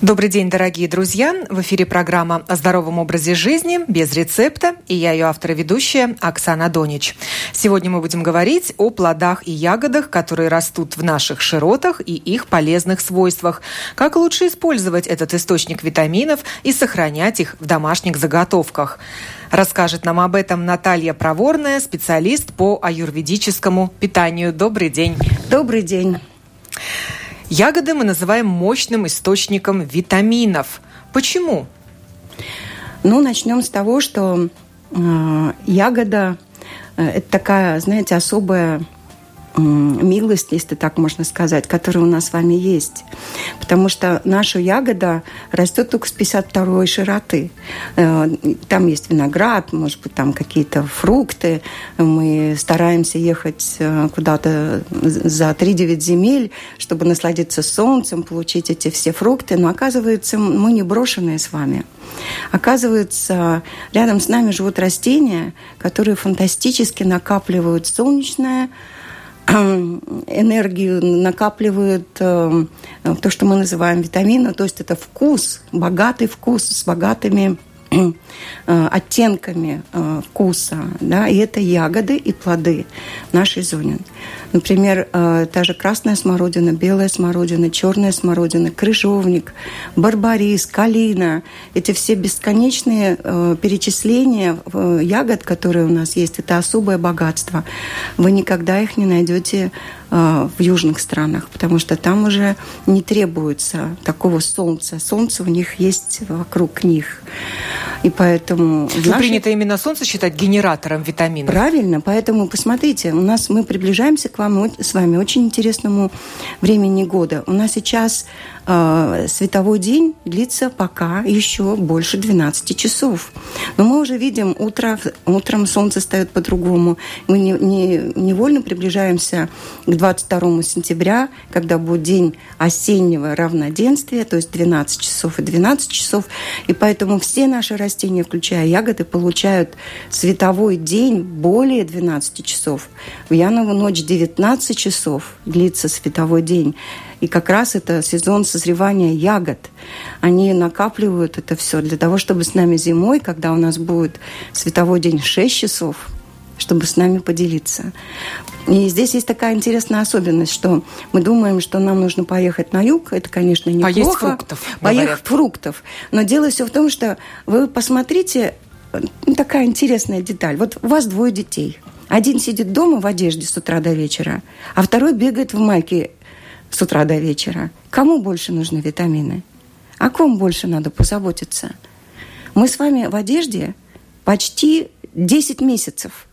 Добрый день, дорогие друзья! В эфире программа о здоровом образе жизни без рецепта, и я ее автор и ведущая Оксана Донич. Сегодня мы будем говорить о плодах и ягодах, которые растут в наших широтах и их полезных свойствах. Как лучше использовать этот источник витаминов и сохранять их в домашних заготовках. Расскажет нам об этом Наталья Проворная, специалист по аюрведическому питанию. Добрый день! Добрый день! Ягоды мы называем мощным источником витаминов. Почему? Ну, начнем с того, что э, ягода э, это такая, знаете, особая милость, если так можно сказать, которая у нас с вами есть. Потому что наша ягода растет только с 52 широты. Э, там есть виноград, может быть, там какие-то фрукты. Мы стараемся ехать э, куда-то за 3-9 земель, чтобы насладиться солнцем, получить эти все фрукты. Но оказывается, мы не брошенные с вами. Оказывается, рядом с нами живут растения, которые фантастически накапливают солнечное, энергию накапливают э, то, что мы называем витамины, то есть это вкус, богатый вкус с богатыми оттенками э, вкуса, да, и это ягоды и плоды нашей зоны. Например, э, та же красная смородина, белая смородина, черная смородина, крыжовник, барбарис, калина. Эти все бесконечные э, перечисления э, ягод, которые у нас есть, это особое богатство. Вы никогда их не найдете в южных странах, потому что там уже не требуется такого солнца. Солнце у них есть вокруг них. И поэтому... Ну, нашей... Принято именно солнце считать генератором витаминов. Правильно, поэтому посмотрите, у нас мы приближаемся к вам с вами очень интересному времени года. У нас сейчас э, световой день длится пока еще больше 12 часов. Но мы уже видим, утро, утром солнце встает по-другому. Мы не, не, невольно приближаемся к 22 сентября, когда будет день осеннего равноденствия, то есть 12 часов и 12 часов. И поэтому все наши растения, включая ягоды, получают световой день более 12 часов. В Янову ночь 19 часов длится световой день. И как раз это сезон созревания ягод. Они накапливают это все для того, чтобы с нами зимой, когда у нас будет световой день 6 часов, чтобы с нами поделиться. И здесь есть такая интересная особенность, что мы думаем, что нам нужно поехать на юг. Это, конечно, неплохо. Поесть фруктов. Поехать говорят. фруктов. Но дело все в том, что вы посмотрите, ну, такая интересная деталь. Вот у вас двое детей. Один сидит дома в одежде с утра до вечера, а второй бегает в майке с утра до вечера. Кому больше нужны витамины? О ком больше надо позаботиться? Мы с вами в одежде почти 10 месяцев.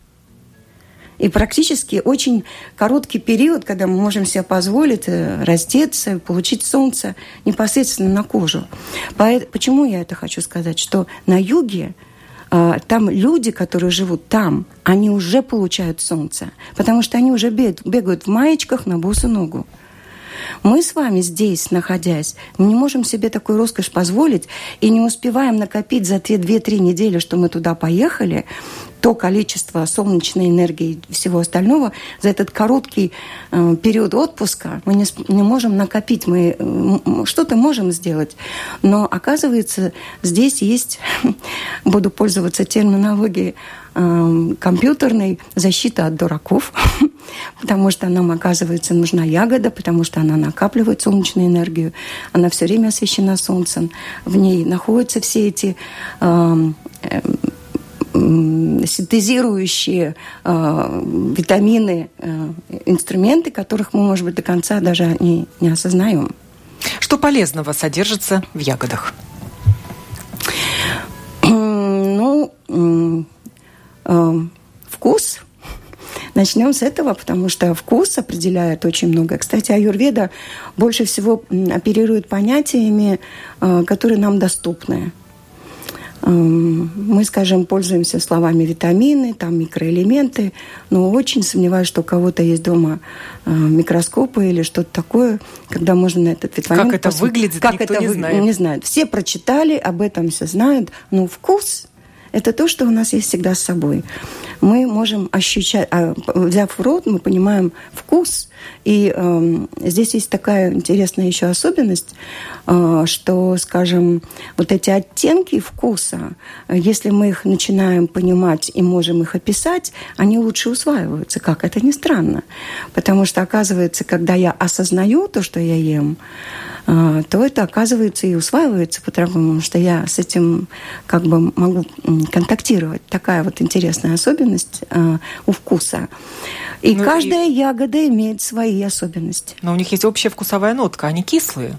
И практически очень короткий период, когда мы можем себе позволить э, раздеться, получить солнце непосредственно на кожу. Почему я это хочу сказать? Что на юге а, там люди, которые живут там, они уже получают солнце, потому что они уже бегают в маечках на босу ногу. Мы с вами здесь, находясь, не можем себе такой роскошь позволить и не успеваем накопить за те 2-3 недели, что мы туда поехали, то количество солнечной энергии и всего остального за этот короткий э, период отпуска мы не, не можем накопить. Мы э, что-то можем сделать, но оказывается здесь есть, буду пользоваться терминологией э, компьютерной, защита от дураков, потому что нам, оказывается, нужна ягода, потому что она накапливает солнечную энергию, она все время освещена солнцем, в ней находятся все эти э, э, синтезирующие э, витамины, э, инструменты, которых мы, может быть, до конца даже не, не осознаем. Что полезного содержится в ягодах? Э, вкус. Начнем с этого, потому что вкус определяет очень много. Кстати, аюрведа больше всего оперирует понятиями, э, которые нам доступны. Эм, мы, скажем, пользуемся словами витамины, там микроэлементы, но очень сомневаюсь, что у кого-то есть дома э, микроскопы или что-то такое, когда можно на этот витамин... Как это выглядит, как никто это не вы... знает. Не знает. Все прочитали, об этом все знают, но вкус это то, что у нас есть всегда с собой. Мы можем ощущать, а, взяв в рот, мы понимаем вкус. И э, здесь есть такая интересная еще особенность, э, что, скажем, вот эти оттенки вкуса, если мы их начинаем понимать и можем их описать, они лучше усваиваются, как это ни странно. Потому что, оказывается, когда я осознаю то, что я ем, а, то это оказывается и усваивается по-другому, что я с этим как бы могу контактировать. Такая вот интересная особенность а, у вкуса. И ну, каждая и... ягода имеет свои особенности. Но у них есть общая вкусовая нотка, они кислые.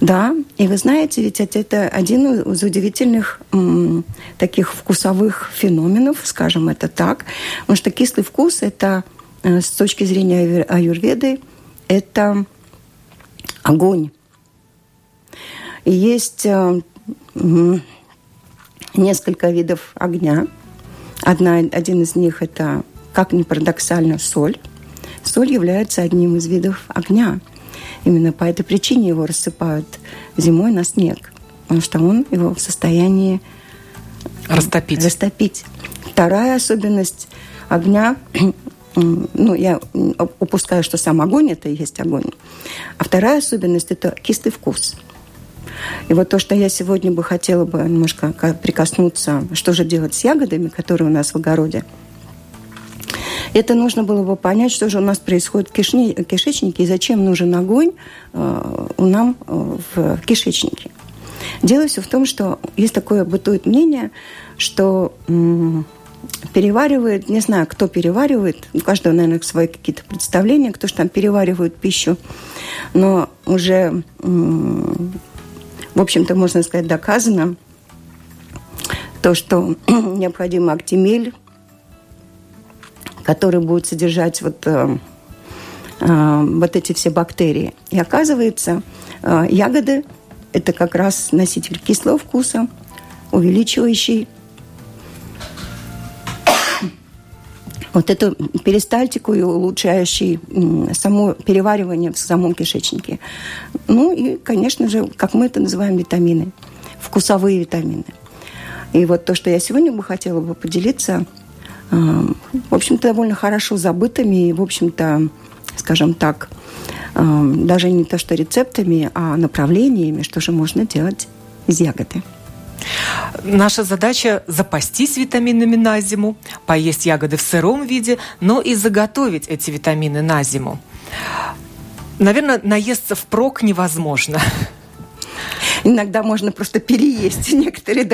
Да, и вы знаете, ведь это один из удивительных м, таких вкусовых феноменов, скажем это так, потому что кислый вкус это э, с точки зрения аюрведы это огонь. И есть э, несколько видов огня. Одна, один из них – это, как ни парадоксально, соль. Соль является одним из видов огня. Именно по этой причине его рассыпают зимой на снег, потому что он его в состоянии растопить. растопить. Вторая особенность огня ну, я упускаю, что сам огонь – это и есть огонь. А вторая особенность – это кислый вкус – и вот то, что я сегодня бы хотела бы немножко прикоснуться, что же делать с ягодами, которые у нас в огороде, это нужно было бы понять, что же у нас происходит в кишечнике и зачем нужен огонь э, нам э, в кишечнике. Дело все в том, что есть такое бытует мнение, что переваривает, не знаю, кто переваривает, у каждого, наверное, свои какие-то представления, кто же там переваривает пищу, но уже в общем-то, можно сказать, доказано, то, что необходим актимель, который будет содержать вот, э, э, вот эти все бактерии. И оказывается, э, ягоды – это как раз носитель кислого вкуса, увеличивающий вот эту перистальтику и улучшающий само переваривание в самом кишечнике. Ну и, конечно же, как мы это называем, витамины, вкусовые витамины. И вот то, что я сегодня бы хотела бы поделиться, э, в общем-то, довольно хорошо забытыми в общем-то, скажем так, э, даже не то что рецептами, а направлениями, что же можно делать из ягоды. Наша задача – запастись витаминами на зиму, поесть ягоды в сыром виде, но и заготовить эти витамины на зиму. Наверное, наесться впрок невозможно. Иногда можно просто переесть. Некоторые,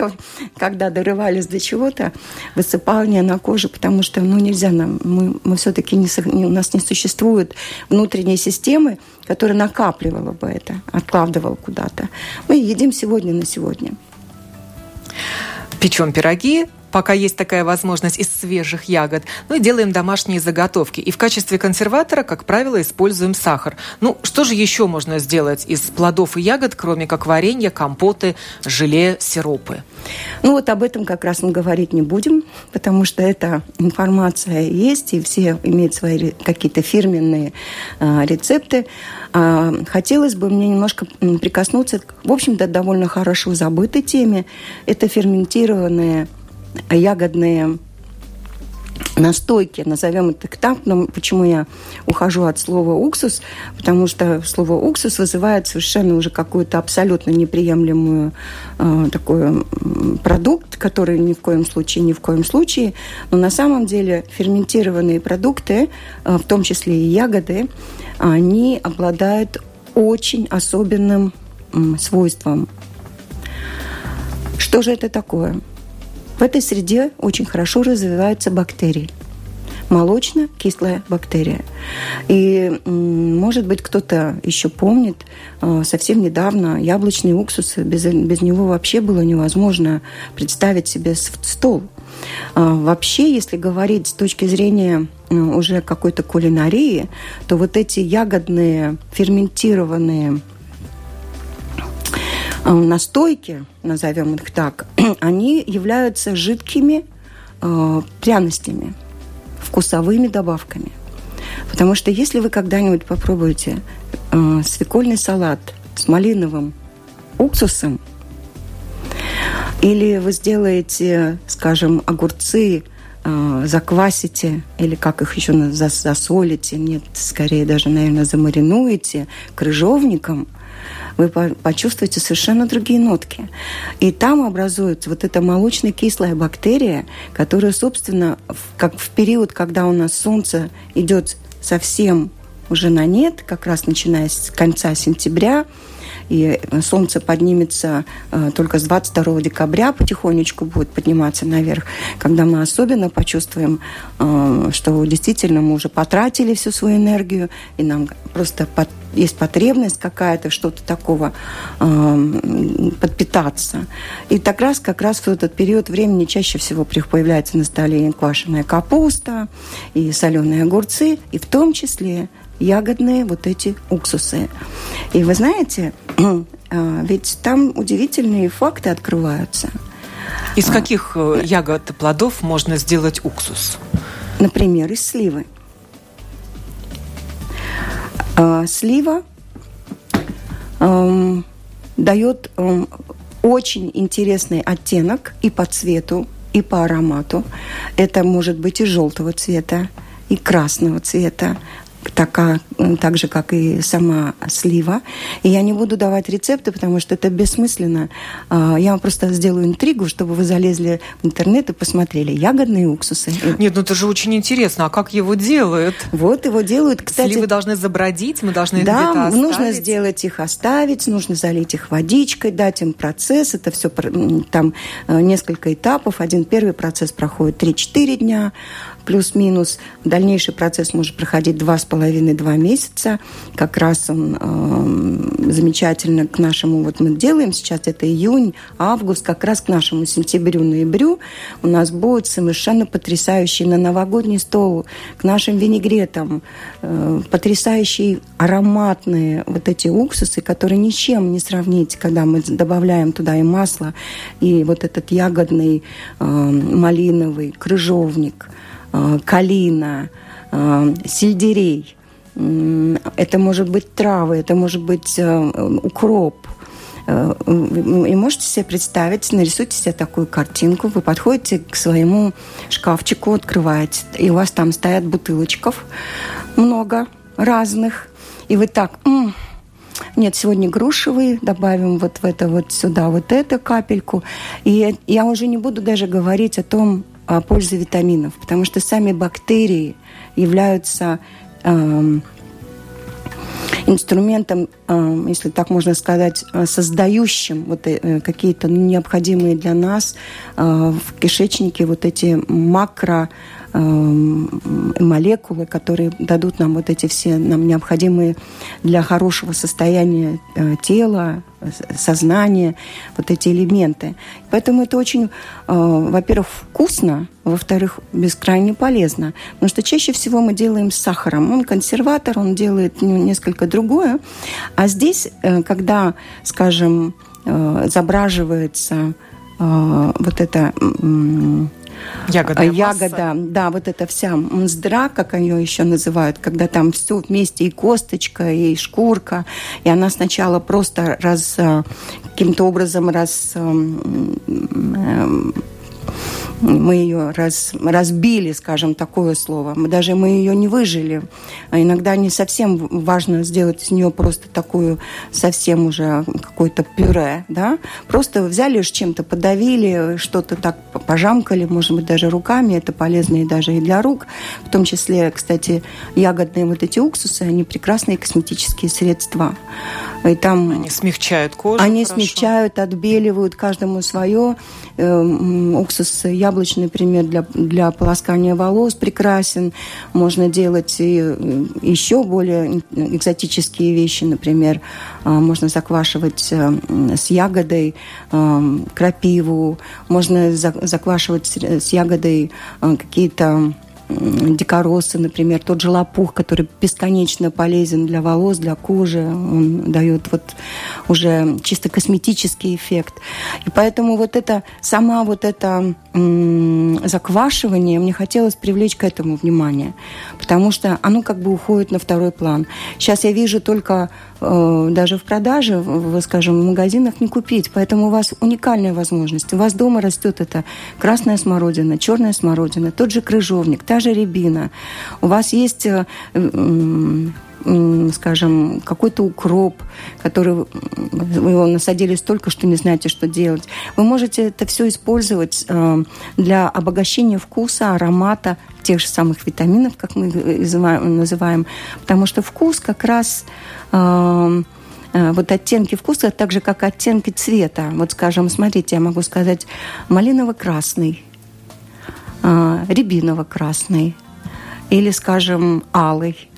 когда дорывались до чего-то, высыпание на коже, потому что ну, нельзя нам, мы, мы все-таки не, у нас не существует внутренней системы, которая накапливала бы это, откладывала куда-то. Мы едим сегодня на сегодня. Печем пироги, пока есть такая возможность, из свежих ягод. Ну и делаем домашние заготовки. И в качестве консерватора, как правило, используем сахар. Ну, что же еще можно сделать из плодов и ягод, кроме как варенья, компоты, желе, сиропы? Ну вот об этом как раз мы говорить не будем, потому что эта информация есть, и все имеют свои какие-то фирменные э, рецепты. А, хотелось бы мне немножко прикоснуться в общем-то, довольно хорошо забытой теме. Это ферментированные ягодные настойки, назовем это так, но почему я ухожу от слова уксус, потому что слово уксус вызывает совершенно уже какую-то абсолютно неприемлемую э, такой продукт, который ни в коем случае, ни в коем случае, но на самом деле ферментированные продукты, э, в том числе и ягоды, они обладают очень особенным э, свойством. Что же это такое? В этой среде очень хорошо развиваются бактерии. Молочно-кислая бактерия. И, может быть, кто-то еще помнит, э, совсем недавно яблочный уксус, без, без него вообще было невозможно представить себе стол. А, вообще, если говорить с точки зрения э, уже какой-то кулинарии, то вот эти ягодные ферментированные настойки, назовем их так, они являются жидкими э, пряностями, вкусовыми добавками. Потому что если вы когда-нибудь попробуете э, свекольный салат с малиновым уксусом, Или вы сделаете, скажем, огурцы, э, заквасите, или как их еще засолите, нет, скорее даже, наверное, замаринуете крыжовником – вы почувствуете совершенно другие нотки. И там образуется вот эта молочно-кислая бактерия, которая, собственно, как в период, когда у нас солнце идет совсем уже на нет, как раз начиная с конца сентября, и солнце поднимется э, только с 22 декабря, потихонечку будет подниматься наверх, когда мы особенно почувствуем, э, что действительно мы уже потратили всю свою энергию, и нам просто есть потребность какая-то, что-то такого э, подпитаться. И так раз, как раз в этот период времени чаще всего появляется на столе квашеная капуста и соленые огурцы, и в том числе ягодные вот эти уксусы. И вы знаете, а, ведь там удивительные факты открываются. Из каких э, ягод и плодов можно сделать уксус? Например, из сливы. А, слива эм, дает эм, очень интересный оттенок и по цвету, и по аромату. Это может быть и желтого цвета, и красного цвета, така, так же, как и сама слива. И я не буду давать рецепты, потому что это бессмысленно. А, я вам просто сделаю интригу, чтобы вы залезли в интернет и посмотрели ягодные уксусы. Нет, ну это же очень интересно. А как его делают? Вот его делают, кстати... Сливы должны забродить, мы должны их да, нужно сделать их, оставить, нужно залить их водичкой, дать им процесс. Это все там э, несколько этапов. Один первый процесс проходит 3-4 дня, плюс-минус. Дальнейший процесс может проходить два с половиной-два месяца. Как раз он э, замечательно к нашему, вот мы делаем сейчас, это июнь, август, как раз к нашему сентябрю-ноябрю у нас будет совершенно потрясающий на новогодний стол, к нашим винегретам, э, потрясающие ароматные вот эти уксусы, которые ничем не сравнить, когда мы добавляем туда и масло, и вот этот ягодный э, малиновый крыжовник – калина, э, сельдерей. Это может быть травы, это может быть э, укроп. И можете себе представить, нарисуйте себе такую картинку, вы подходите к своему шкафчику, открываете, и у вас там стоят бутылочков много разных, и вы так, м-м, нет, сегодня грушевые, добавим вот в это вот сюда вот эту капельку. И я уже не буду даже говорить о том, о пользе витаминов, потому что сами бактерии являются э, инструментом, э, если так можно сказать, э, создающим вот э, какие-то необходимые для нас э, в кишечнике вот эти макро Эм, молекулы, которые дадут нам вот эти все нам необходимые для хорошего состояния э, тела, сознания, вот эти элементы. Поэтому это очень, э, во-первых, вкусно, во-вторых, бескрайне полезно. Потому что чаще всего мы делаем с сахаром. Он консерватор, он делает ну, несколько другое. А здесь, э, когда, скажем, забраживается вот это Ягода. Ягода, да, вот эта вся мздра, как ее еще называют, когда там все вместе, и косточка, и шкурка, и она сначала просто раз э, каким-то образом раз эм, эм, мы ее раз, разбили, скажем, такое слово. Мы даже мы ее не выжили. А иногда не совсем важно сделать из нее просто такую совсем уже какое-то пюре, да. Просто взяли с чем-то подавили, что-то так пожамкали, может быть, даже руками. Это полезно и даже и для рук. В том числе, кстати, ягодные вот эти уксусы, они прекрасные косметические средства. И там они смягчают кожу. Они хорошо. смягчают, отбеливают каждому свое. Эм, уксус яблочный, например, для, для полоскания волос прекрасен. Можно делать и э, еще более экзотические вещи, например, э, можно заквашивать э, с ягодой крапиву, можно заквашивать с ягодой какие-то дикоросы, например, тот же лопух, который бесконечно полезен для волос, для кожи, он дает вот уже чисто косметический эффект. И поэтому вот это, сама вот это заквашивание, мне хотелось привлечь к этому внимание, потому что оно как бы уходит на второй план. Сейчас я вижу только даже в продаже, скажем, в магазинах не купить. Поэтому у вас уникальная возможность. У вас дома растет это красная смородина, черная смородина, тот же крыжовник, та же рябина. У вас есть э, скажем, какой-то укроп, который вы его насадили столько, что не знаете, что делать. Вы можете это все использовать э, для обогащения вкуса, аромата, тех же самых витаминов, как мы называем, потому что вкус как раз э, э, вот оттенки вкуса, так же, как оттенки цвета. Вот, скажем, смотрите, я могу сказать малиново-красный, рябиново-красный или, скажем, алый.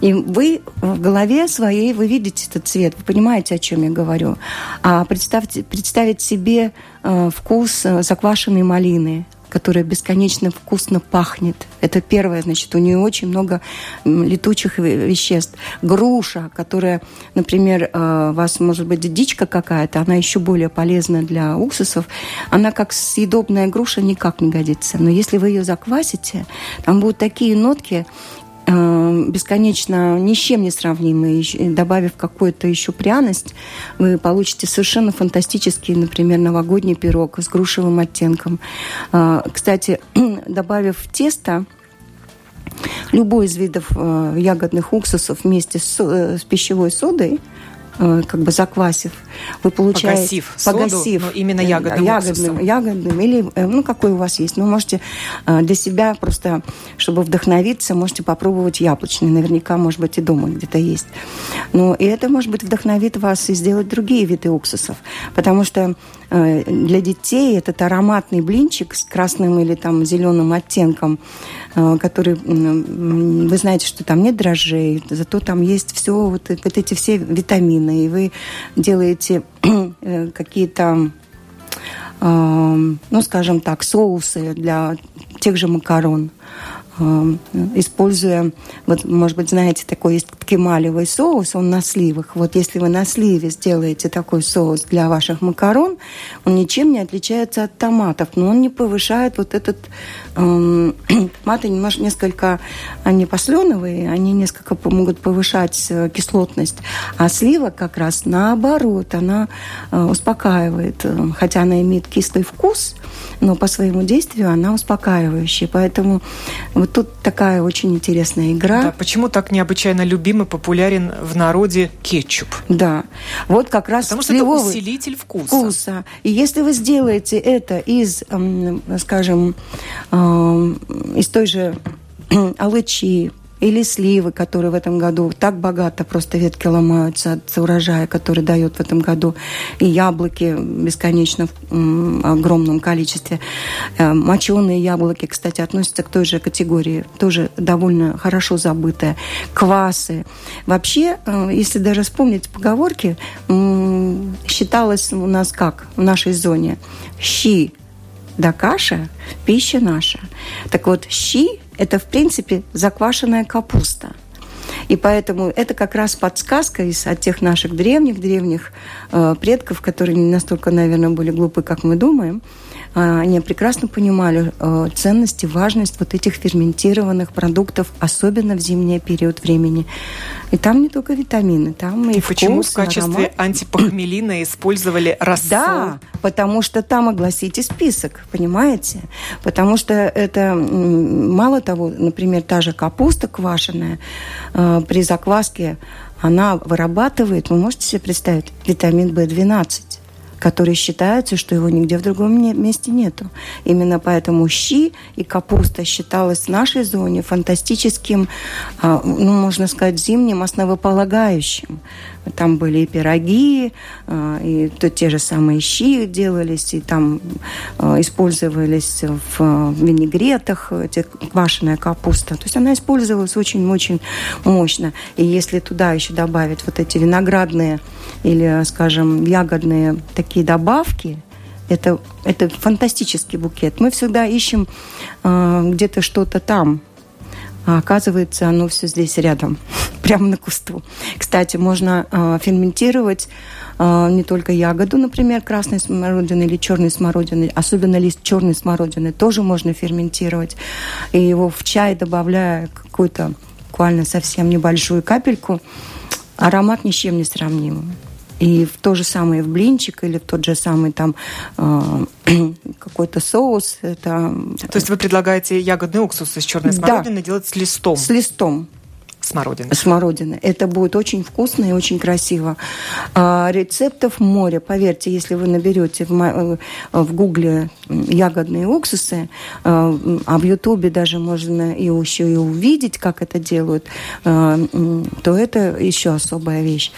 И вы в голове своей, вы видите этот цвет, вы понимаете, о чем я говорю. А представьте, представить себе э, вкус э, заквашенной малины, которая бесконечно вкусно пахнет. Это первое, значит, у нее очень много летучих веществ. Груша, которая, например, э, у вас может быть дичка какая-то, она еще более полезна для уксусов. Она как съедобная груша никак не годится. Но если вы ее заквасите, там будут такие нотки, бесконечно ни с чем не сравнимые, добавив какую-то еще пряность, вы получите совершенно фантастический, например, новогодний пирог с грушевым оттенком. Э, кстати, добавив тесто, любой из видов э, ягодных уксусов вместе с, с пищевой содой – Э, как бы заквасив, вы получаете... Погасив, погасив соду, именно ягодным, ягодным, ягодным или, э, ну, какой у вас есть. Ну, можете э, для себя просто, чтобы вдохновиться, можете попробовать яблочный. Наверняка, может быть, и дома где-то есть. Ну, и это, может быть, вдохновит вас и сделать другие виды уксусов. Потому что для детей этот ароматный блинчик с красным или там зеленым оттенком, который, вы знаете, что там нет дрожжей, зато там есть все, вот, вот эти все витамины, и вы делаете э, какие-то э, ну, скажем так, соусы для тех же макарон. Эм, используя, вот, может быть, знаете, такой есть кемалевый соус, он на сливах. Вот если вы на сливе сделаете такой соус для ваших макарон, он ничем не отличается от томатов, но он не повышает вот этот... Эм, томаты немножко, несколько, они посленовые, они несколько могут повышать э, кислотность, а слива как раз наоборот, она э, успокаивает, э, хотя она имеет кислый вкус, но по своему действию она успокаивающая. Поэтому вот тут такая очень интересная игра. Да, почему так необычайно любим и популярен в народе кетчуп? Да, вот как раз Потому что это усилитель вкуса. вкуса. И если вы сделаете это из, скажем, из той же алычи, или сливы, которые в этом году так богато просто ветки ломаются от урожая, который дает в этом году, и яблоки бесконечно в огромном количестве. Моченые яблоки, кстати, относятся к той же категории, тоже довольно хорошо забытые. Квасы. Вообще, если даже вспомнить поговорки, считалось у нас как в нашей зоне? Щи да каша – пища наша. Так вот, щи это, в принципе, заквашенная капуста. И поэтому это как раз подсказка из, от тех наших древних-древних э, предков, которые не настолько, наверное, были глупы, как мы думаем, они прекрасно понимали э, ценность и важность вот этих ферментированных продуктов, особенно в зимний период времени. И там не только витамины, там и, и вкус, почему в качестве аромат. антипохмелина использовали рассол? Да, потому что там огласите список, понимаете? Потому что это мало того, например, та же капуста квашеная э, при закваске она вырабатывает, вы можете себе представить, витамин В12 который считается, что его нигде в другом месте нету. Именно поэтому щи и капуста считалась в нашей зоне фантастическим, а, ну, можно сказать, зимним основополагающим. Там были и пироги, а, и то, те же самые щи делались, и там а, использовались в винегретах эти, квашеная капуста. То есть она использовалась очень-очень мощно. И если туда еще добавить вот эти виноградные или, скажем, ягодные такие добавки, это, это фантастический букет. Мы всегда ищем э, где-то что-то там, а оказывается, оно все здесь рядом, прямо на кусту. Кстати, можно э, ферментировать э, не только ягоду, например, красной смородины или черной смородины, особенно лист черной смородины тоже можно ферментировать. И его в чай добавляя какую-то буквально совсем небольшую капельку, Аромат ни с чем не сравним. И в то же самое в блинчик или в тот же самый там э, какой-то соус. Это... То есть вы предлагаете ягодный уксус из черной смородины да. делать с листом? С листом смородины. Смородины. Это будет очень вкусно и очень красиво. А, рецептов море. Поверьте, если вы наберете в, э, в гугле ягодные уксусы, а, а в ютубе даже можно и еще и увидеть, как это делают, а, то это еще особая вещь.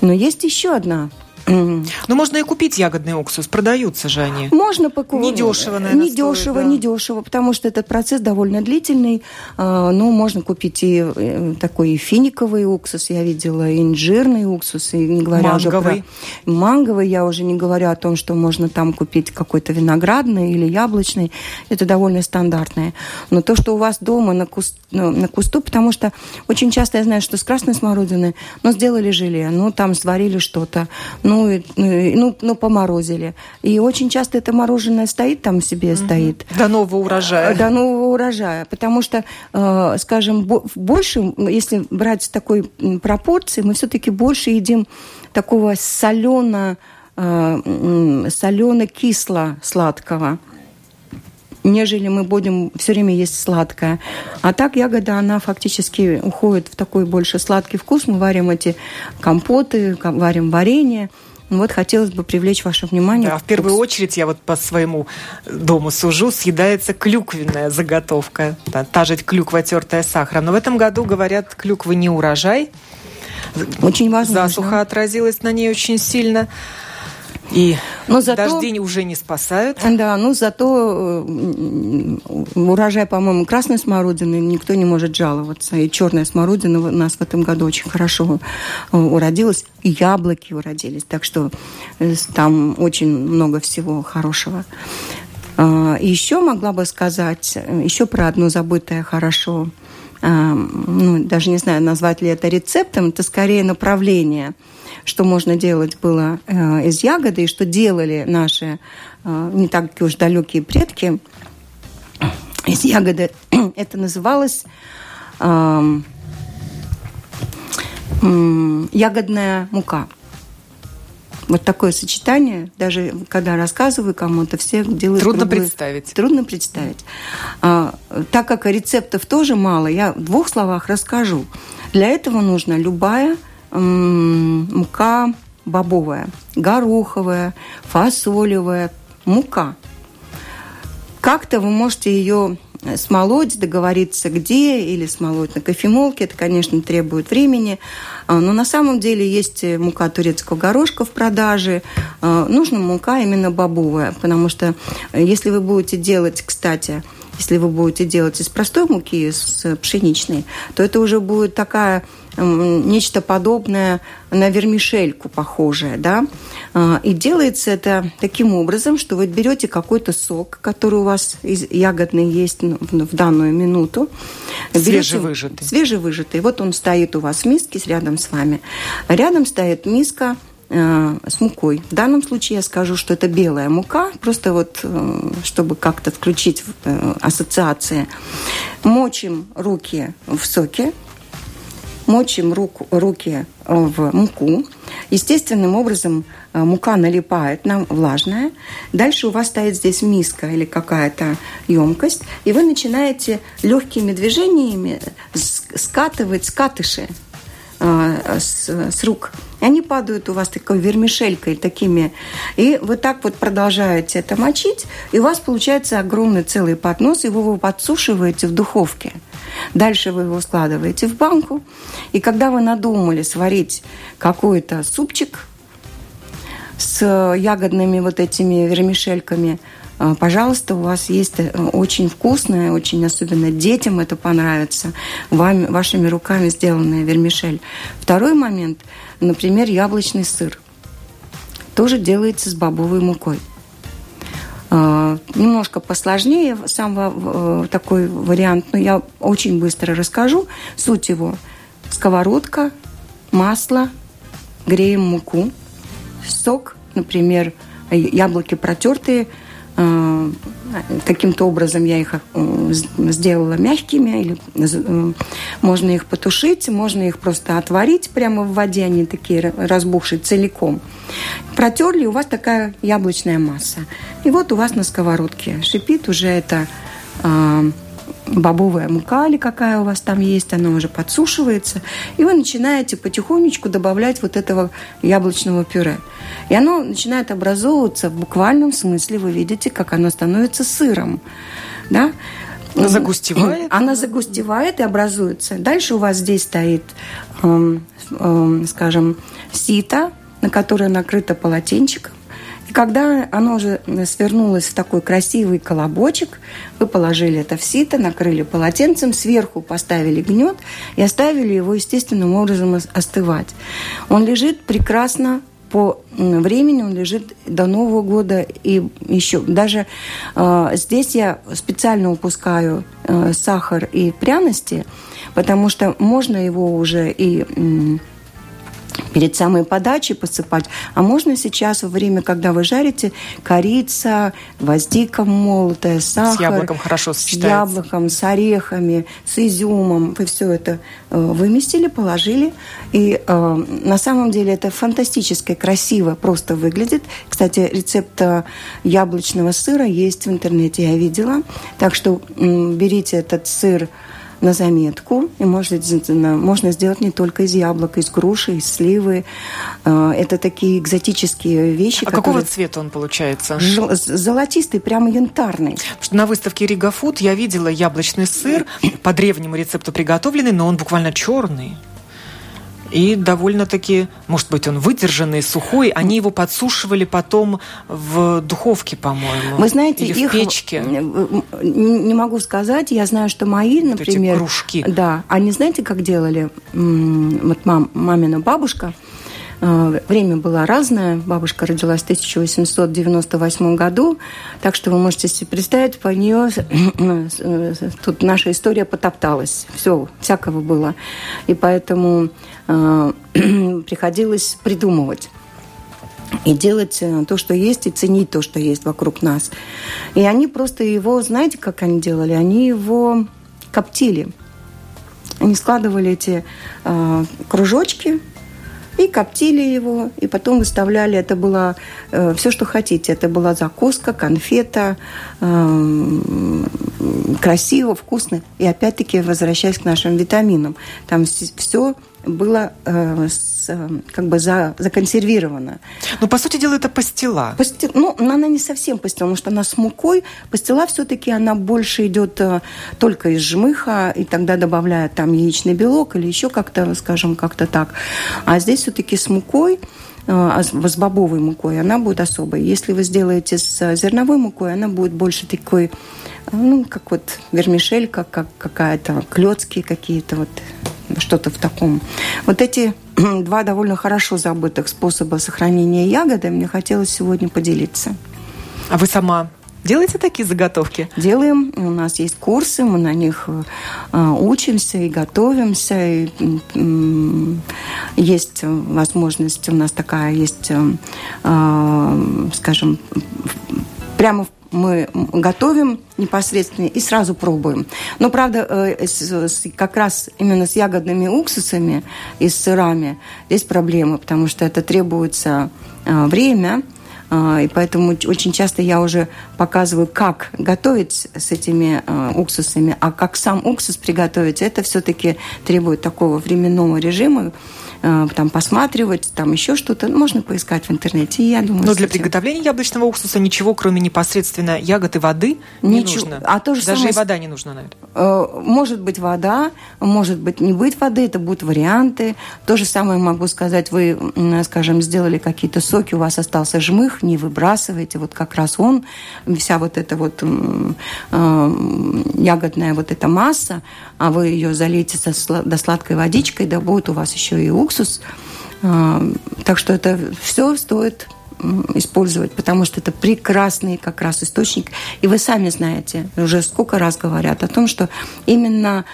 Но есть еще одна ну, можно и купить ягодный уксус, продаются же они. Можно покупать. Недешево, наверное, Не дешево, стоит, да. не дешево, потому что этот процесс довольно длительный. А, ну, можно купить и э, такой и финиковый уксус, я видела, и инжирный уксус, и не говоря манговый. уже про манговый, я уже не говорю о том, что можно там купить какой-то виноградный или яблочный, это довольно стандартное. Но то, что у вас дома на, куст, ну, на кусту, потому что очень часто я знаю, что с красной смородины, ну, сделали желе, ну, там сварили что-то, ну, ну, ну, ну, поморозили. И очень часто это мороженое стоит там себе, угу. стоит. До нового урожая. До нового урожая. Потому что, э, скажем, больше, если брать такой пропорции, мы все-таки больше едим такого солено, э, солено-кисло-сладкого нежели мы будем все время есть сладкое. А так ягода, она фактически уходит в такой больше сладкий вкус. Мы варим эти компоты, варим варенье. Вот хотелось бы привлечь ваше внимание. Да, в первую очередь я вот по своему дому сужу, съедается клюквенная заготовка. Да, та же клюква, тертая сахаром. Но в этом году, говорят, клюквы не урожай. Очень возможно. Засуха отразилась на ней очень сильно. И но зато, дожди уже не спасают. Да, ну зато э, урожай, по-моему, красной смородины никто не может жаловаться. И черная смородина у нас в этом году очень хорошо э, уродилась. И яблоки уродились. Так что э, там очень много всего хорошего. А, еще могла бы сказать, еще про одно забытое хорошо, ну, даже не знаю, назвать ли это рецептом, это скорее направление – что можно делать было э, из ягоды, и что делали наши э, не так уж далекие предки из ягоды. Это называлось э, э, ягодная мука. Вот такое сочетание, даже когда рассказываю кому-то, все делают... Трудно круглые... представить. Трудно представить. А, так как рецептов тоже мало, я в двух словах расскажу. Для этого нужна любая мука бобовая, гороховая, фасолевая, мука. Как-то вы можете ее смолоть, договориться где, или смолоть на кофемолке. Это, конечно, требует времени. А, но на самом деле есть мука турецкого горошка в продаже. А, нужна мука именно бобовая, потому что э, если вы будете делать, кстати, если вы будете делать из простой муки, из пшеничной, то это уже будет такая нечто подобное на вермишельку похожее, да, а, и делается это таким образом, что вы берете какой-то сок, который у вас ягодный есть в данную минуту. Свежевыжатый. Свежевыжатый. Вот он стоит у вас в миске рядом с вами. Рядом стоит миска э, с мукой. В данном случае я скажу, что это белая мука, просто вот, э, чтобы как-то включить э, ассоциации. Мочим руки в соке, мочим руку, руки в муку. Естественным образом э, мука налипает нам влажная. Дальше у вас стоит здесь миска или какая-то емкость, и вы начинаете легкими движениями скатывать скатыши э, с, с рук. И они падают у вас такой вермишелькой такими. И вы так вот продолжаете это мочить, и у вас получается огромный целый поднос, его вы подсушиваете в духовке. Дальше вы его складываете в банку. И когда вы надумали сварить какой-то супчик с ягодными вот этими вермишельками, э, пожалуйста, у вас есть э, очень вкусная, очень особенно детям это понравится, вами, вашими руками сделанная вермишель. Второй момент, например, яблочный сыр. Тоже делается с бобовой мукой. Э, немножко посложнее сам э, такой вариант, но я очень быстро расскажу. Суть его. Сковородка, масло, греем муку, сок, например, яблоки протертые, каким-то образом я их э, сделала мягкими, или э, можно их потушить, можно их просто отварить прямо в воде, они такие разбухшие целиком. Протерли, у вас такая яблочная масса. И вот у вас на сковородке шипит уже это э, бобовая мука или какая у вас там есть, она уже подсушивается, и вы начинаете потихонечку добавлять вот этого яблочного пюре. И оно начинает образовываться в буквальном смысле, вы видите, как оно становится сыром. Да? Она загустевает? Она загустевает и образуется. Дальше у вас здесь стоит, эм, эм, скажем, сито, на которое накрыто полотенчиком. Когда оно уже свернулось в такой красивый колобочек, вы положили это в сито, накрыли полотенцем, сверху поставили гнет и оставили его естественным образом остывать. Он лежит прекрасно по времени он лежит до Нового года и еще даже э, здесь я специально упускаю э, сахар и пряности, потому что можно его уже и э, перед самой подачей посыпать. А можно сейчас, во время, когда вы жарите, корица, гвоздика молотая, сахар. С яблоком хорошо сочетается. С яблоком, с орехами, с изюмом. Вы все это э, выместили, положили. И э, на самом деле это фантастически красиво просто выглядит. Кстати, рецепт э, яблочного сыра есть в интернете, я видела. Так что э, берите этот сыр, на заметку. И можно, можно сделать не только из яблок, из груши, из сливы. Э, это такие экзотические вещи. А которые... какого цвета он получается? Золотистый, прямо янтарный. что на выставке Рига Фуд я видела яблочный сыр по древнему рецепту приготовленный, но он буквально черный и довольно-таки, может быть, он выдержанный, сухой. Они его подсушивали потом в духовке, по-моему. Вы знаете, или их в печке. Не могу сказать. Я знаю, что мои, например... Вот эти кружки. Да. Они знаете, как делали? Вот мам, мамина бабушка – время было разное. Бабушка родилась в 1898 году, так что вы можете себе представить, по нее э, тут наша история потопталась. Все, всякого было. И поэтому э, приходилось придумывать и делать то, что есть, и ценить то, что есть вокруг нас. И они просто его, знаете, как они делали? Они его коптили. Они складывали эти э, кружочки и коптили его, и потом выставляли. Это было э, все, что хотите. Это была закуска, конфета, э, красиво, вкусно. И опять-таки, возвращаясь к нашим витаминам, там все было э, э, как бы за, законсервировано. Ну, по сути дела, это пастила. Пасти... Ну, она не совсем пастила, потому что она с мукой. Пастила все-таки она больше идет э, только из жмыха, и тогда добавляют там яичный белок или еще как-то, скажем, как-то так. А здесь все-таки с мукой э, а с бобовой мукой, она будет особой. Если вы сделаете с зерновой мукой, она будет больше такой, ну, как вот вермишель, как, как какая-то, клетки какие-то, вот что-то в таком. Вот эти два довольно хорошо забытых способа сохранения ягоды мне хотелось сегодня поделиться. А вы сама Делаете такие заготовки? Делаем. У нас есть курсы, мы на них э, учимся и готовимся. И, есть возможность, у нас такая есть, э, скажем, прямо в мы готовим непосредственно и сразу пробуем. Но, правда, э, как раз именно с ягодными уксусами и с сырами здесь проблемы, потому что это требуется э, время, э, и поэтому очень часто я уже показываю, как готовить с этими уксусами, а как сам уксус приготовить, это все-таки требует такого временного режима, там посматривать, там еще что-то. Можно поискать в интернете. И я думаю, Но для этим... приготовления яблочного уксуса ничего, кроме непосредственно ягод и воды, не ничего. нужно. А то же Даже самое... и вода не нужна, наверное. Э, может быть вода, может быть не быть воды, это будут варианты. То же самое могу сказать, вы, скажем, сделали какие-то соки, у вас остался жмых, не выбрасывайте, вот как раз он, вся вот эта вот э, ягодная вот эта масса, а вы ее залейте до сладкой водичкой, да будет у вас еще и уксус, уксус. А, так что это все стоит использовать, потому что это прекрасный как раз источник. И вы сами знаете, уже сколько раз говорят о том, что именно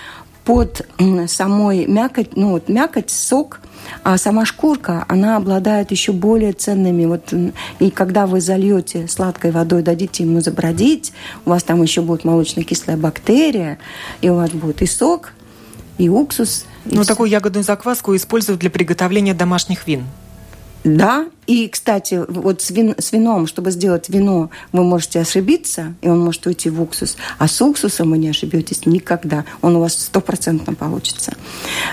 под самой мякоть, ну вот мякоть, сок, а сама шкурка, она обладает еще более ценными. Вот, и когда вы зальете сладкой водой, дадите ему забродить, у вас там еще будет молочно-кислая бактерия, и у вас будет и сок, и уксус. Ну, такую ягодную закваску используют для приготовления домашних вин. Да, и, кстати, вот с, вин, с вином, чтобы сделать вино, вы можете ошибиться, и он может уйти в уксус. А с уксусом вы не ошибетесь никогда. Он у вас стопроцентно получится.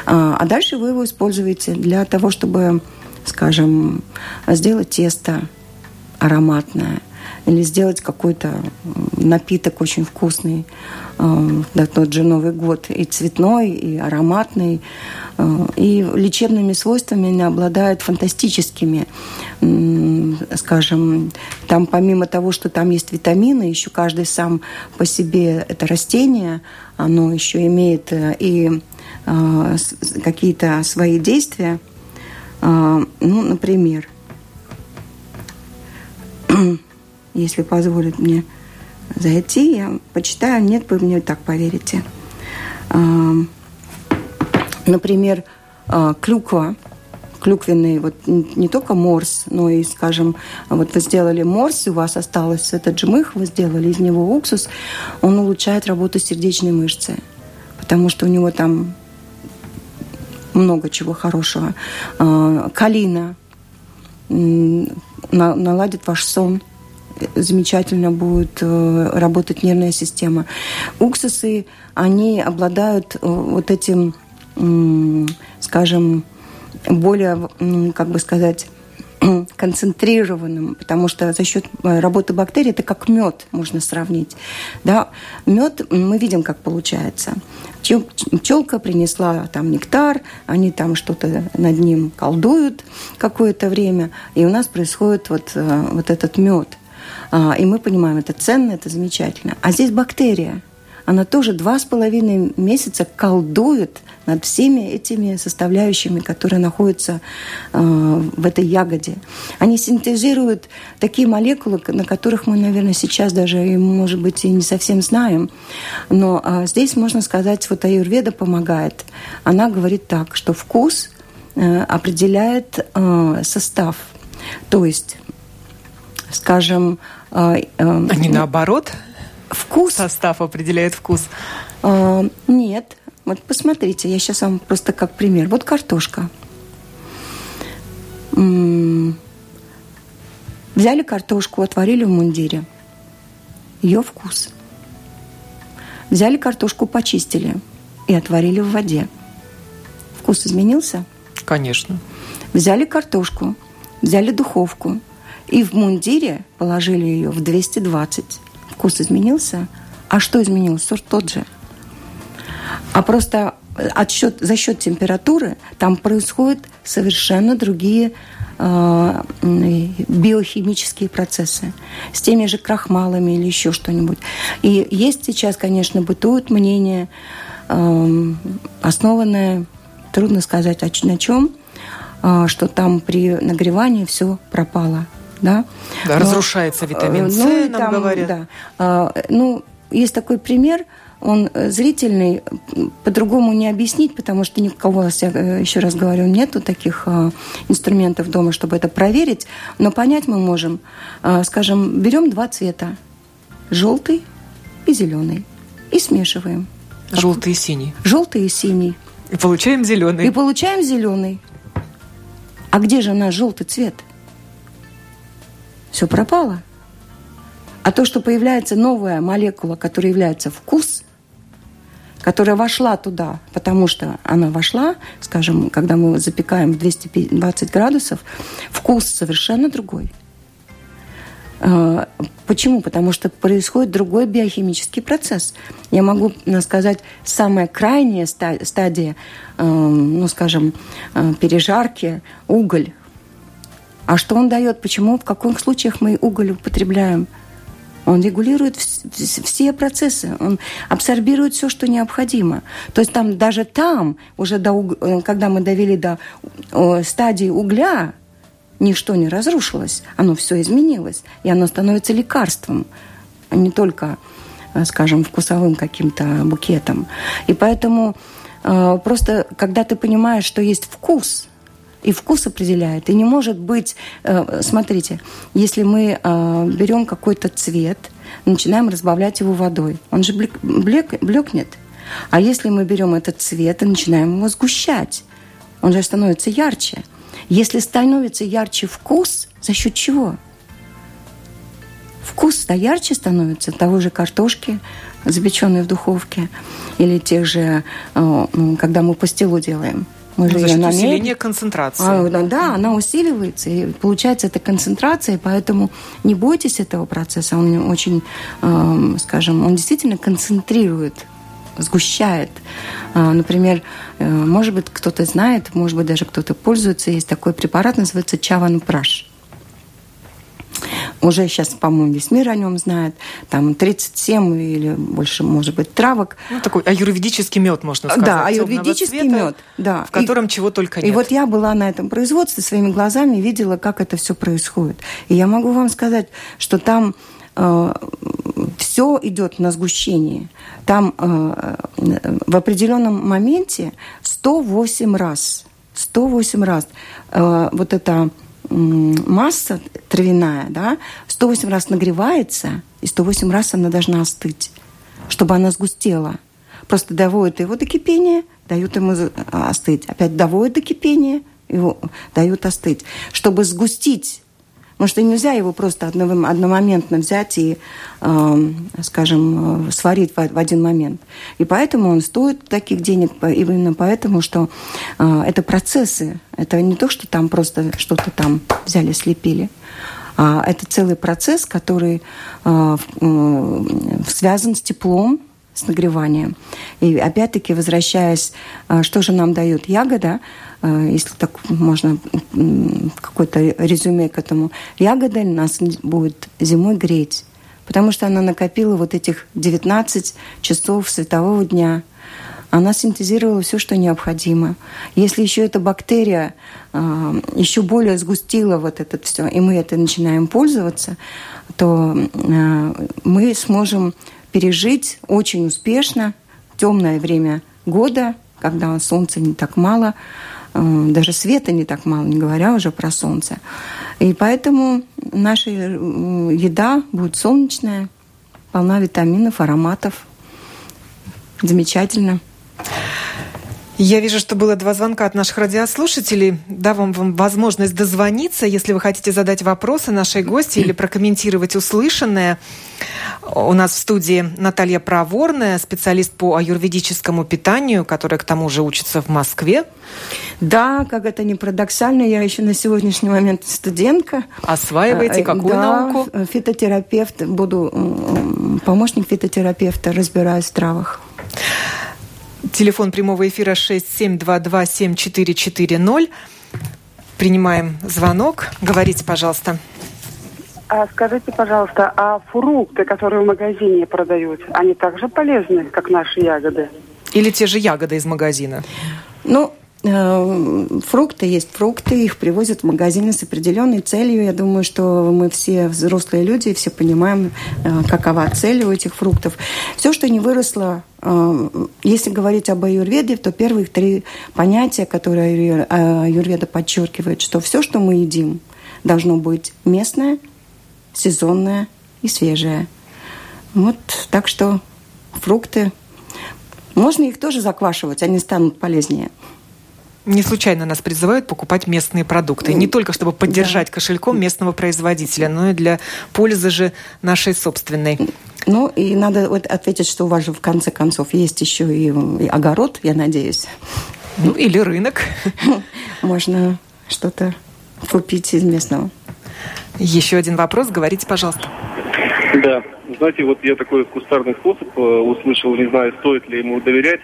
А, а дальше вы его используете для того, чтобы, скажем, сделать тесто ароматное или сделать какой-то напиток очень вкусный. Э, да, тот же Новый год и цветной, и ароматный, э, и лечебными свойствами они обладают фантастическими. Скажем, там помимо того, что там есть витамины, еще каждый сам по себе это растение, оно еще имеет э, и какие-то свои действия. Ну, например, если позволит мне зайти, я почитаю, нет, вы мне так поверите. Например, а, клюква, клюквенный, вот не только морс, но и, скажем, вот вы сделали морс, и у вас осталось этот жмых, вы сделали из него уксус, он улучшает работу сердечной мышцы, потому что у него там много чего хорошего. А, калина наладит ваш сон – замечательно будет э, работать нервная система. Уксусы, они обладают э, вот этим, скажем, более, как бы сказать, концентрированным, потому что за счет э, работы бактерий это как мед можно сравнить. Да? Мед мы видим, как получается. Пчелка принесла там нектар, они там что-то над ним колдуют какое-то время, и у нас происходит вот, вот этот мед. А, и мы понимаем, это ценно, это замечательно. А здесь бактерия. Она тоже два с половиной месяца колдует над всеми этими составляющими, которые находятся э, в этой ягоде. Они синтезируют такие молекулы, на которых мы, наверное, сейчас даже, может быть, и не совсем знаем. Но э, здесь, можно сказать, вот Аюрведа помогает. Она говорит так, что вкус э, определяет э, состав. То есть скажем... А не наоборот? Вкус? Состав определяет вкус? А, нет. Вот посмотрите, я сейчас вам просто как пример. Вот картошка. Взяли картошку, отварили в мундире. Ее вкус. Взяли картошку, почистили и отварили в воде. Вкус изменился? Конечно. Взяли картошку, взяли духовку, и в мундире положили ее в 220. Вкус изменился. А что изменилось? Сорт тот же. А просто отсчет, за счет температуры там происходят совершенно другие э, биохимические процессы с теми же крахмалами или еще что-нибудь. И есть сейчас, конечно, бытует мнение, э, основанное, трудно сказать, на чем, э, что там при нагревании все пропало да. да Но, разрушается витамин э, С, ну, нам там, говорят. Да. А, ну, есть такой пример, он э, зрительный, по-другому не объяснить, потому что никого, я э, еще раз говорю, нету таких инструментов дома, чтобы это проверить. Но понять мы можем, скажем, берем два цвета, желтый и зеленый, и смешиваем. Желтый и синий. Желтый и синий. И получаем зеленый. И получаем зеленый. А где же наш желтый цвет? Все пропало. А то, что появляется новая молекула, которая является вкус, которая вошла туда, потому что она вошла, скажем, когда мы запекаем в 220 градусов, вкус совершенно другой. А, почему? Потому что происходит другой биохимический процесс. Я могу сказать, самая крайняя стадия, эм, ну, скажем, э, пережарки, уголь, а что он дает? Почему? В каких случаях мы уголь употребляем? Он регулирует все процессы, он абсорбирует все, что необходимо. То есть там даже там, уже до, э, когда мы довели до стадии угля, ничто не разрушилось, оно все изменилось, и оно становится лекарством, а не только, э, скажем, вкусовым каким-то букетом. И поэтому Э, просто когда ты понимаешь, что есть вкус, и вкус определяет. И не может быть, э, смотрите, если мы э, берем какой-то цвет, начинаем разбавлять его водой, он же блек, блек, блекнет. А если мы берем этот цвет и начинаем его сгущать, он же становится ярче. Если становится ярче вкус, за счет чего? Вкус-то ярче становится того же картошки, запеченной в духовке, или тех же, э, когда мы пастилу делаем. Мы же за счет усиления концентрации. А, да, да, она усиливается, и получается это концентрация, поэтому не бойтесь этого процесса. Он очень, э, скажем, он действительно концентрирует сгущает. А, например, э, может быть, кто-то знает, может быть, даже кто-то пользуется. Есть такой препарат, называется чаван праш. Уже сейчас, по-моему, весь мир о нем знает. Там 37 или больше, может быть, травок. Ну, такой аюрведический мед, можно сказать. Да, аюрведический цвета, мед. Да. В котором и, чего только нет. И вот я была на этом производстве, своими глазами видела, как это все происходит. И я могу вам сказать, что там э, все идет на сгущение. Там э, в определенном моменте 108 раз, 108 раз э, вот эта масса травяная, да, 108 раз нагревается, и 108 раз она должна остыть, чтобы она сгустела. Просто доводят его до кипения, дают ему остыть. Опять доводят до кипения, его дают остыть. Чтобы сгустить Потому что нельзя его просто одномоментно взять и, э, скажем, сварить в один момент. И поэтому он стоит таких денег, именно поэтому, что э, это процессы. Это не то, что там просто что-то там взяли, слепили. А это целый процесс, который э, связан с теплом, с нагреванием. И опять-таки, возвращаясь, что же нам дает ягода, Э, если так можно какое-то резюме к этому, ягода нас будет зимой греть, потому что она накопила вот этих 19 часов светового дня. Она синтезировала все, что необходимо. Если еще эта бактерия э, еще более сгустила вот это все, и мы это начинаем пользоваться, то э, мы сможем пережить очень успешно темное время года, когда солнца не так мало, Э, даже света не так мало, не говоря уже про солнце. И поэтому наша э, еда будет солнечная, полна витаминов, ароматов. Замечательно. Я вижу, что было два звонка от наших радиослушателей. Дам вам возможность дозвониться, если вы хотите задать вопросы нашей гости или прокомментировать услышанное. У нас в студии Наталья Проворная, специалист по аюрведическому питанию, которая к тому же учится в Москве. Да, как это не парадоксально, я еще на сегодняшний момент студентка. Осваиваете какую да, науку? фитотерапевт, буду помощник фитотерапевта, разбираюсь в травах. Телефон прямого эфира 67227440. Принимаем звонок. Говорите, пожалуйста. А скажите, пожалуйста, а фрукты, которые в магазине продают, они также полезны, как наши ягоды? Или те же ягоды из магазина? Ну, Э, фрукты есть фрукты, их привозят в магазины с определенной целью. Я думаю, что мы все взрослые люди, все понимаем, э, какова цель у этих фруктов. Все, что не выросло, если говорить об аюрведе, то первых три понятия, которые аюрведа подчеркивает, что все, что мы едим, должно быть местное, сезонное и свежее. Вот так что фрукты можно их тоже заквашивать, они станут полезнее. Не случайно нас призывают покупать местные продукты. Не только чтобы поддержать да. кошельком местного производителя, но и для пользы же нашей собственной. Ну, и надо вот ответить, что у вас же в конце концов есть еще и, и огород, я надеюсь. Ну, или рынок. Можно что-то купить из местного. Еще один вопрос, говорите, пожалуйста. Да, знаете, вот я такой кустарный способ э, услышал, не знаю, стоит ли ему доверять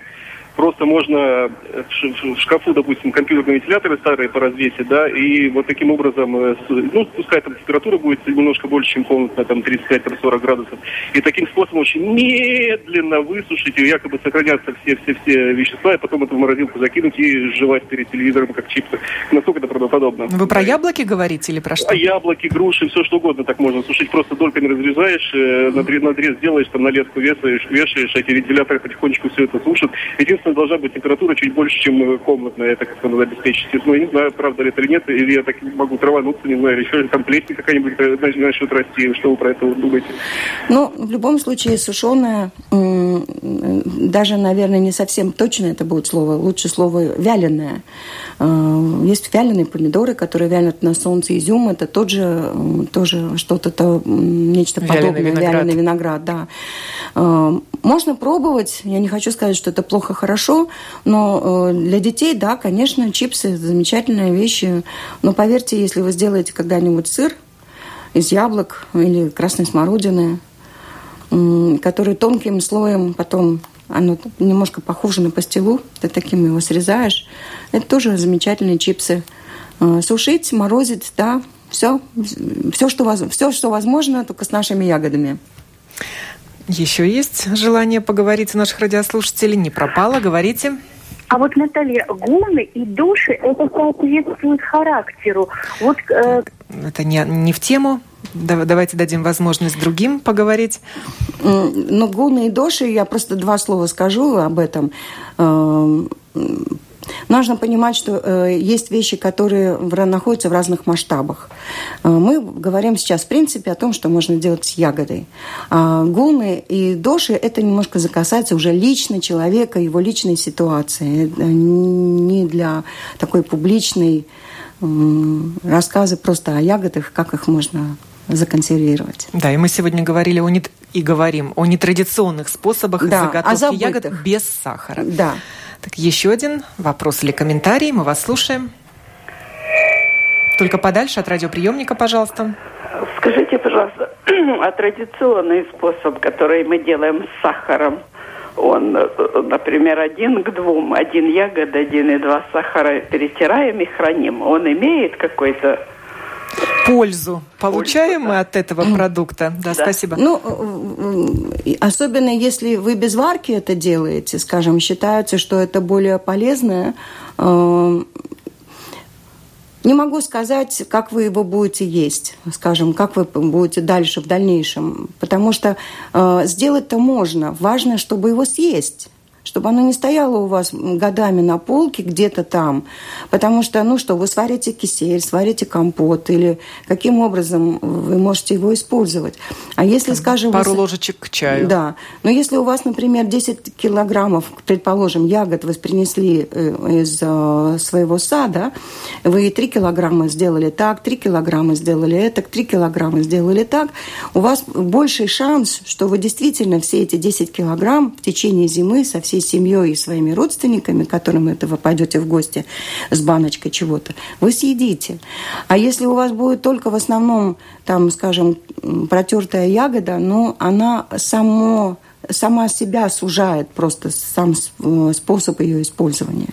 просто можно э, в шкафу, допустим, компьютерные вентиляторы старые поразвесить, да, и вот таким образом, э, ну, пускай там температура будет немножко больше, чем комнатная, там 35-40 градусов, и таким способом очень медленно высушить, и якобы сохранятся все-все-все вещества, и потом это в морозилку закинуть и жевать перед телевизором, как чипсы. Насколько это правдоподобно? Вы про яблоки говорите или про что? А яблоки, груши, все что угодно так можно сушить. Просто дольками разрезаешь, э, надрез, надрез делаешь, там на леску вешаешь, вешаешь, эти вентиляторы потихонечку все это сушат. Единственное, естественно, должна быть температура чуть больше, чем комнатная. Это как-то надо обеспечить. Ну, я не знаю, правда ли это или нет, или я так могу травануться, не знаю, или еще там плесень какая-нибудь начнет расти. Что вы про это думаете? Ну, в любом случае, сушеная, даже, наверное, не совсем точно это будет слово, лучше слово вяленое. Есть вяленые помидоры, которые вялят на солнце. Изюм – это тот же, тоже что-то, то, нечто вяленый подобное. Виноград. Вяленый виноград, да. Можно пробовать. Я не хочу сказать, что это плохо, хорошо, но для детей, да, конечно, чипсы – замечательная вещь. Но поверьте, если вы сделаете когда-нибудь сыр из яблок или красной смородины, который тонким слоем потом оно немножко похоже на пастилу, ты таким его срезаешь. Это тоже замечательные чипсы. Э, сушить, морозить, да, все, все, что, все, что возможно, только с нашими ягодами. Еще есть желание поговорить у наших радиослушателей? Не пропало, говорите. А вот, Наталья, гуны и души, это соответствует характеру. Вот, э... Это не, не в тему. Давайте дадим возможность другим поговорить. Ну, гуны и души, я просто два слова скажу об этом. Нужно понимать, что э, есть вещи, которые в, находятся в разных масштабах. Э, мы говорим сейчас, в принципе, о том, что можно делать с ягодой. А гуны и доши – это немножко касается уже лично человека, его личной ситуации. Это не для такой публичной э, рассказа просто о ягодах, как их можно законсервировать. Да, и мы сегодня говорили о не... и говорим о нетрадиционных способах да, заготовки ягод без сахара. Да. Так, еще один вопрос или комментарий. Мы вас слушаем. Только подальше от радиоприемника, пожалуйста. Скажите, пожалуйста, а традиционный способ, который мы делаем с сахаром, он, например, один к двум, один ягод, один и два сахара перетираем и храним, он имеет какой-то пользу получаем мы от этого продукта. Да, да, спасибо. Ну, э, э, особенно если вы без варки это делаете, скажем, считается, что это более полезно. Э, не могу сказать, как вы его будете есть, скажем, как вы будете дальше, в дальнейшем. Потому что сделать-то можно. Важно, чтобы его съесть чтобы оно не стояло у вас годами на полке где-то там. Потому что, ну что, вы сварите кисель, сварите компот, или каким образом вы можете его использовать. А если, скажем... Пару вы... ложечек к чаю. Да. Но если у вас, например, 10 килограммов, предположим, ягод вы принесли э, из э, своего сада, вы 3 килограмма сделали так, 3 килограмма сделали это, 3 килограмма сделали так, у вас больший шанс, что вы действительно все эти 10 килограмм в течение зимы со всей семьей и своими родственниками, которым это вы пойдете в гости с баночкой чего-то, вы съедите. А если у вас будет только в основном, там, скажем, протертая ягода, ну, она само, сама себя сужает просто сам э, способ ее использования.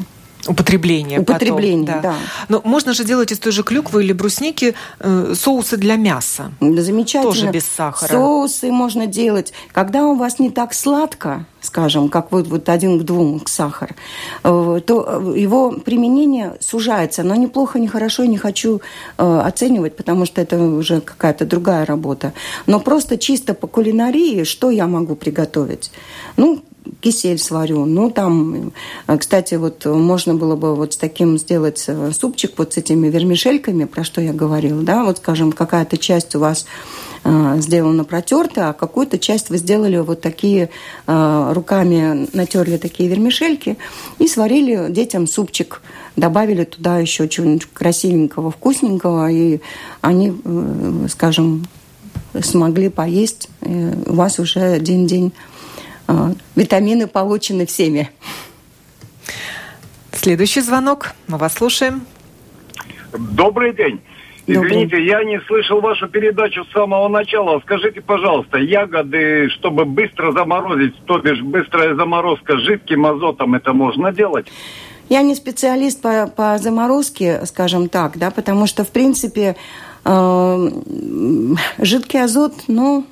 Употребление. Употребление, потом, да. да. Но можно же делать из той же клюквы или брусники э, соусы для мяса. Замечательно. Тоже без сахара. Соусы можно делать. Когда у вас не так сладко, скажем, как вот, вот один к двум к сахар, э, то его применение сужается. Но неплохо, не хорошо, не хочу э, оценивать, потому что это уже какая-то другая работа. Но просто чисто по кулинарии, что я могу приготовить? Ну, кисель сварю. Ну, там, э, кстати, вот можно было бы вот с таким сделать э, супчик вот с этими вермишельками, про что я говорила, да, вот, скажем, какая-то часть у вас э, сделана протерта, а какую-то часть вы сделали вот такие, э, руками натерли такие вермишельки и сварили детям супчик, добавили туда еще чего-нибудь красивенького, вкусненького, и они, э, скажем, смогли поесть, у вас уже день-день витамины получены всеми. Следующий звонок. Мы вас слушаем. Добрый день. Извините, я не слышал вашу передачу с самого начала. Скажите, пожалуйста, ягоды, чтобы быстро заморозить, то бишь быстрая заморозка жидким азотом, это можно делать? Я не специалист по, по заморозке, скажем так, да, потому что, в принципе, э, жидкий азот, ну,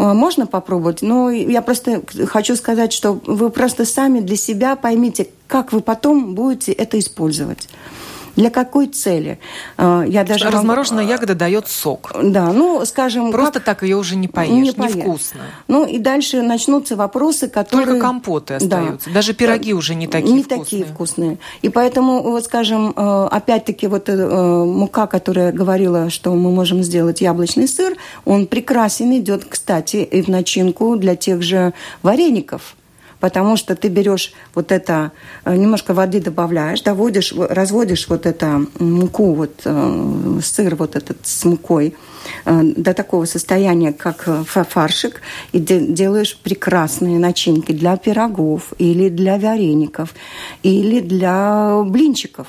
можно попробовать, но я просто хочу сказать, что вы просто сами для себя поймите, как вы потом будете это использовать. Для какой цели? Э, я даже Размороженная вам... ягода дает сок. Да, ну, скажем... Просто как... так ее уже не поешь, не поешь. невкусно. Ну, и дальше начнутся вопросы, которые... Только компоты остаются. Да. Даже пироги уже не такие не вкусные. Не такие вкусные. И поэтому, вот, скажем, э, опять-таки, вот э, мука, которая говорила, что мы можем сделать яблочный сыр, он прекрасен идет, кстати, и в начинку для тех же вареников потому что ты берешь вот это, э, немножко воды добавляешь, доводишь, разводишь вот это муку, вот э, сыр вот этот с мукой э, до такого состояния, как фаршик, и делаешь прекрасные начинки для пирогов или для вареников, или для блинчиков.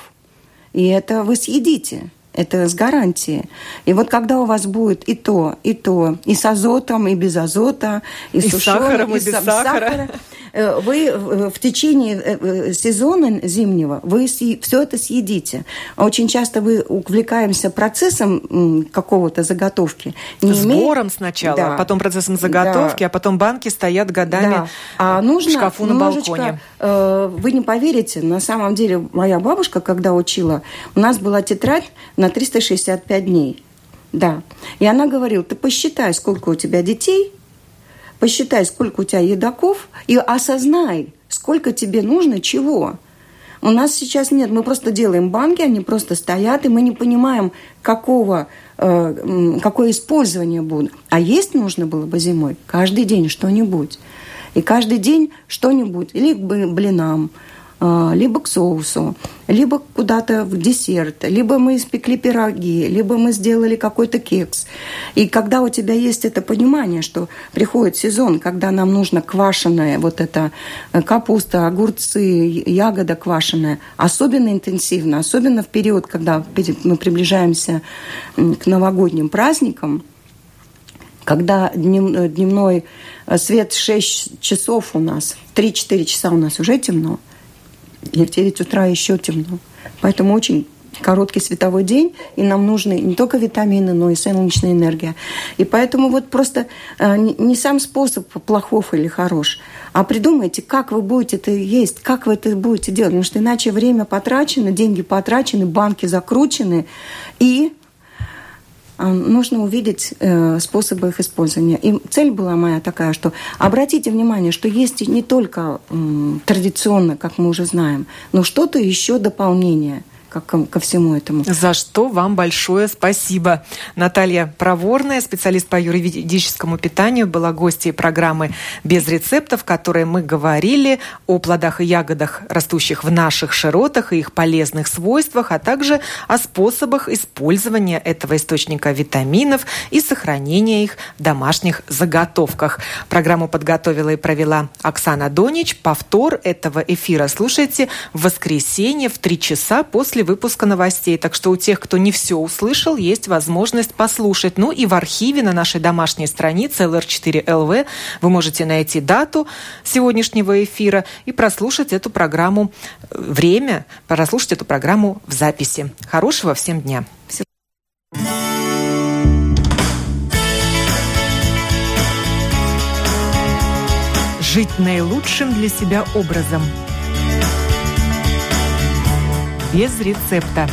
И это вы съедите. Это с гарантией. И вот когда у вас будет и то, и то, и с азотом, и без азота, и, и с сахаром, и, и без сахара, сахара вы э, в течение э, сезона зимнего вы все это съедите. Очень часто мы увлекаемся процессом какого-то заготовки. Не Сбором имеет... сначала, да. потом процессом заготовки, да. а потом банки стоят годами да. а нужно в шкафу на балконе. Вы не поверите, на самом деле моя бабушка, когда учила, у нас была тетрадь на 365 дней. Да. И она говорила, ты посчитай, сколько у тебя детей, посчитай, сколько у тебя едоков, и осознай, сколько тебе нужно чего. У нас сейчас нет, мы просто делаем банки, они просто стоят, и мы не понимаем, какого, э, какое использование будет. А есть нужно было бы зимой каждый день что-нибудь. И каждый день что-нибудь, или к блинам, либо к соусу, либо куда-то в десерт, либо мы испекли пироги, либо мы сделали какой-то кекс. И когда у тебя есть это понимание, что приходит сезон, когда нам нужно квашеная, вот эта э, капуста, огурцы, ягода квашеная, особенно интенсивно, особенно в период, когда мы приближаемся к новогодним праздникам, когда э, дневной э, свет 6 часов у нас, 3-4 часа у нас уже темно – и в 9 утра еще темно. Поэтому очень короткий световой день, и нам нужны не только витамины, но и солнечная энергия. И поэтому вот просто э, не сам способ плохов или хорош, а придумайте, как вы будете это есть, как вы это будете делать, потому что иначе время потрачено, деньги потрачены, банки закручены, и а, нужно увидеть э, способы их использования. И цель была моя такая, что обратите внимание, что есть не только э, традиционно, как мы уже знаем, но что-то еще дополнение – ко, ко всему этому. За что вам большое спасибо. Наталья Проворная, специалист по юридическому питанию, была гостьей программы «Без рецептов», в которой мы говорили о плодах и ягодах, растущих в наших широтах и их полезных свойствах, а также о способах использования этого источника витаминов и сохранения их в домашних заготовках. Программу подготовила и провела Оксана Донич. Повтор этого эфира слушайте в воскресенье в 3 часа после после выпуска новостей. Так что у тех, кто не все услышал, есть возможность послушать. Ну и в архиве на нашей домашней странице LR4LV вы можете найти дату сегодняшнего эфира и прослушать эту программу время, прослушать эту программу в записи. Хорошего всем дня. Жить наилучшим для себя образом – без рецепта.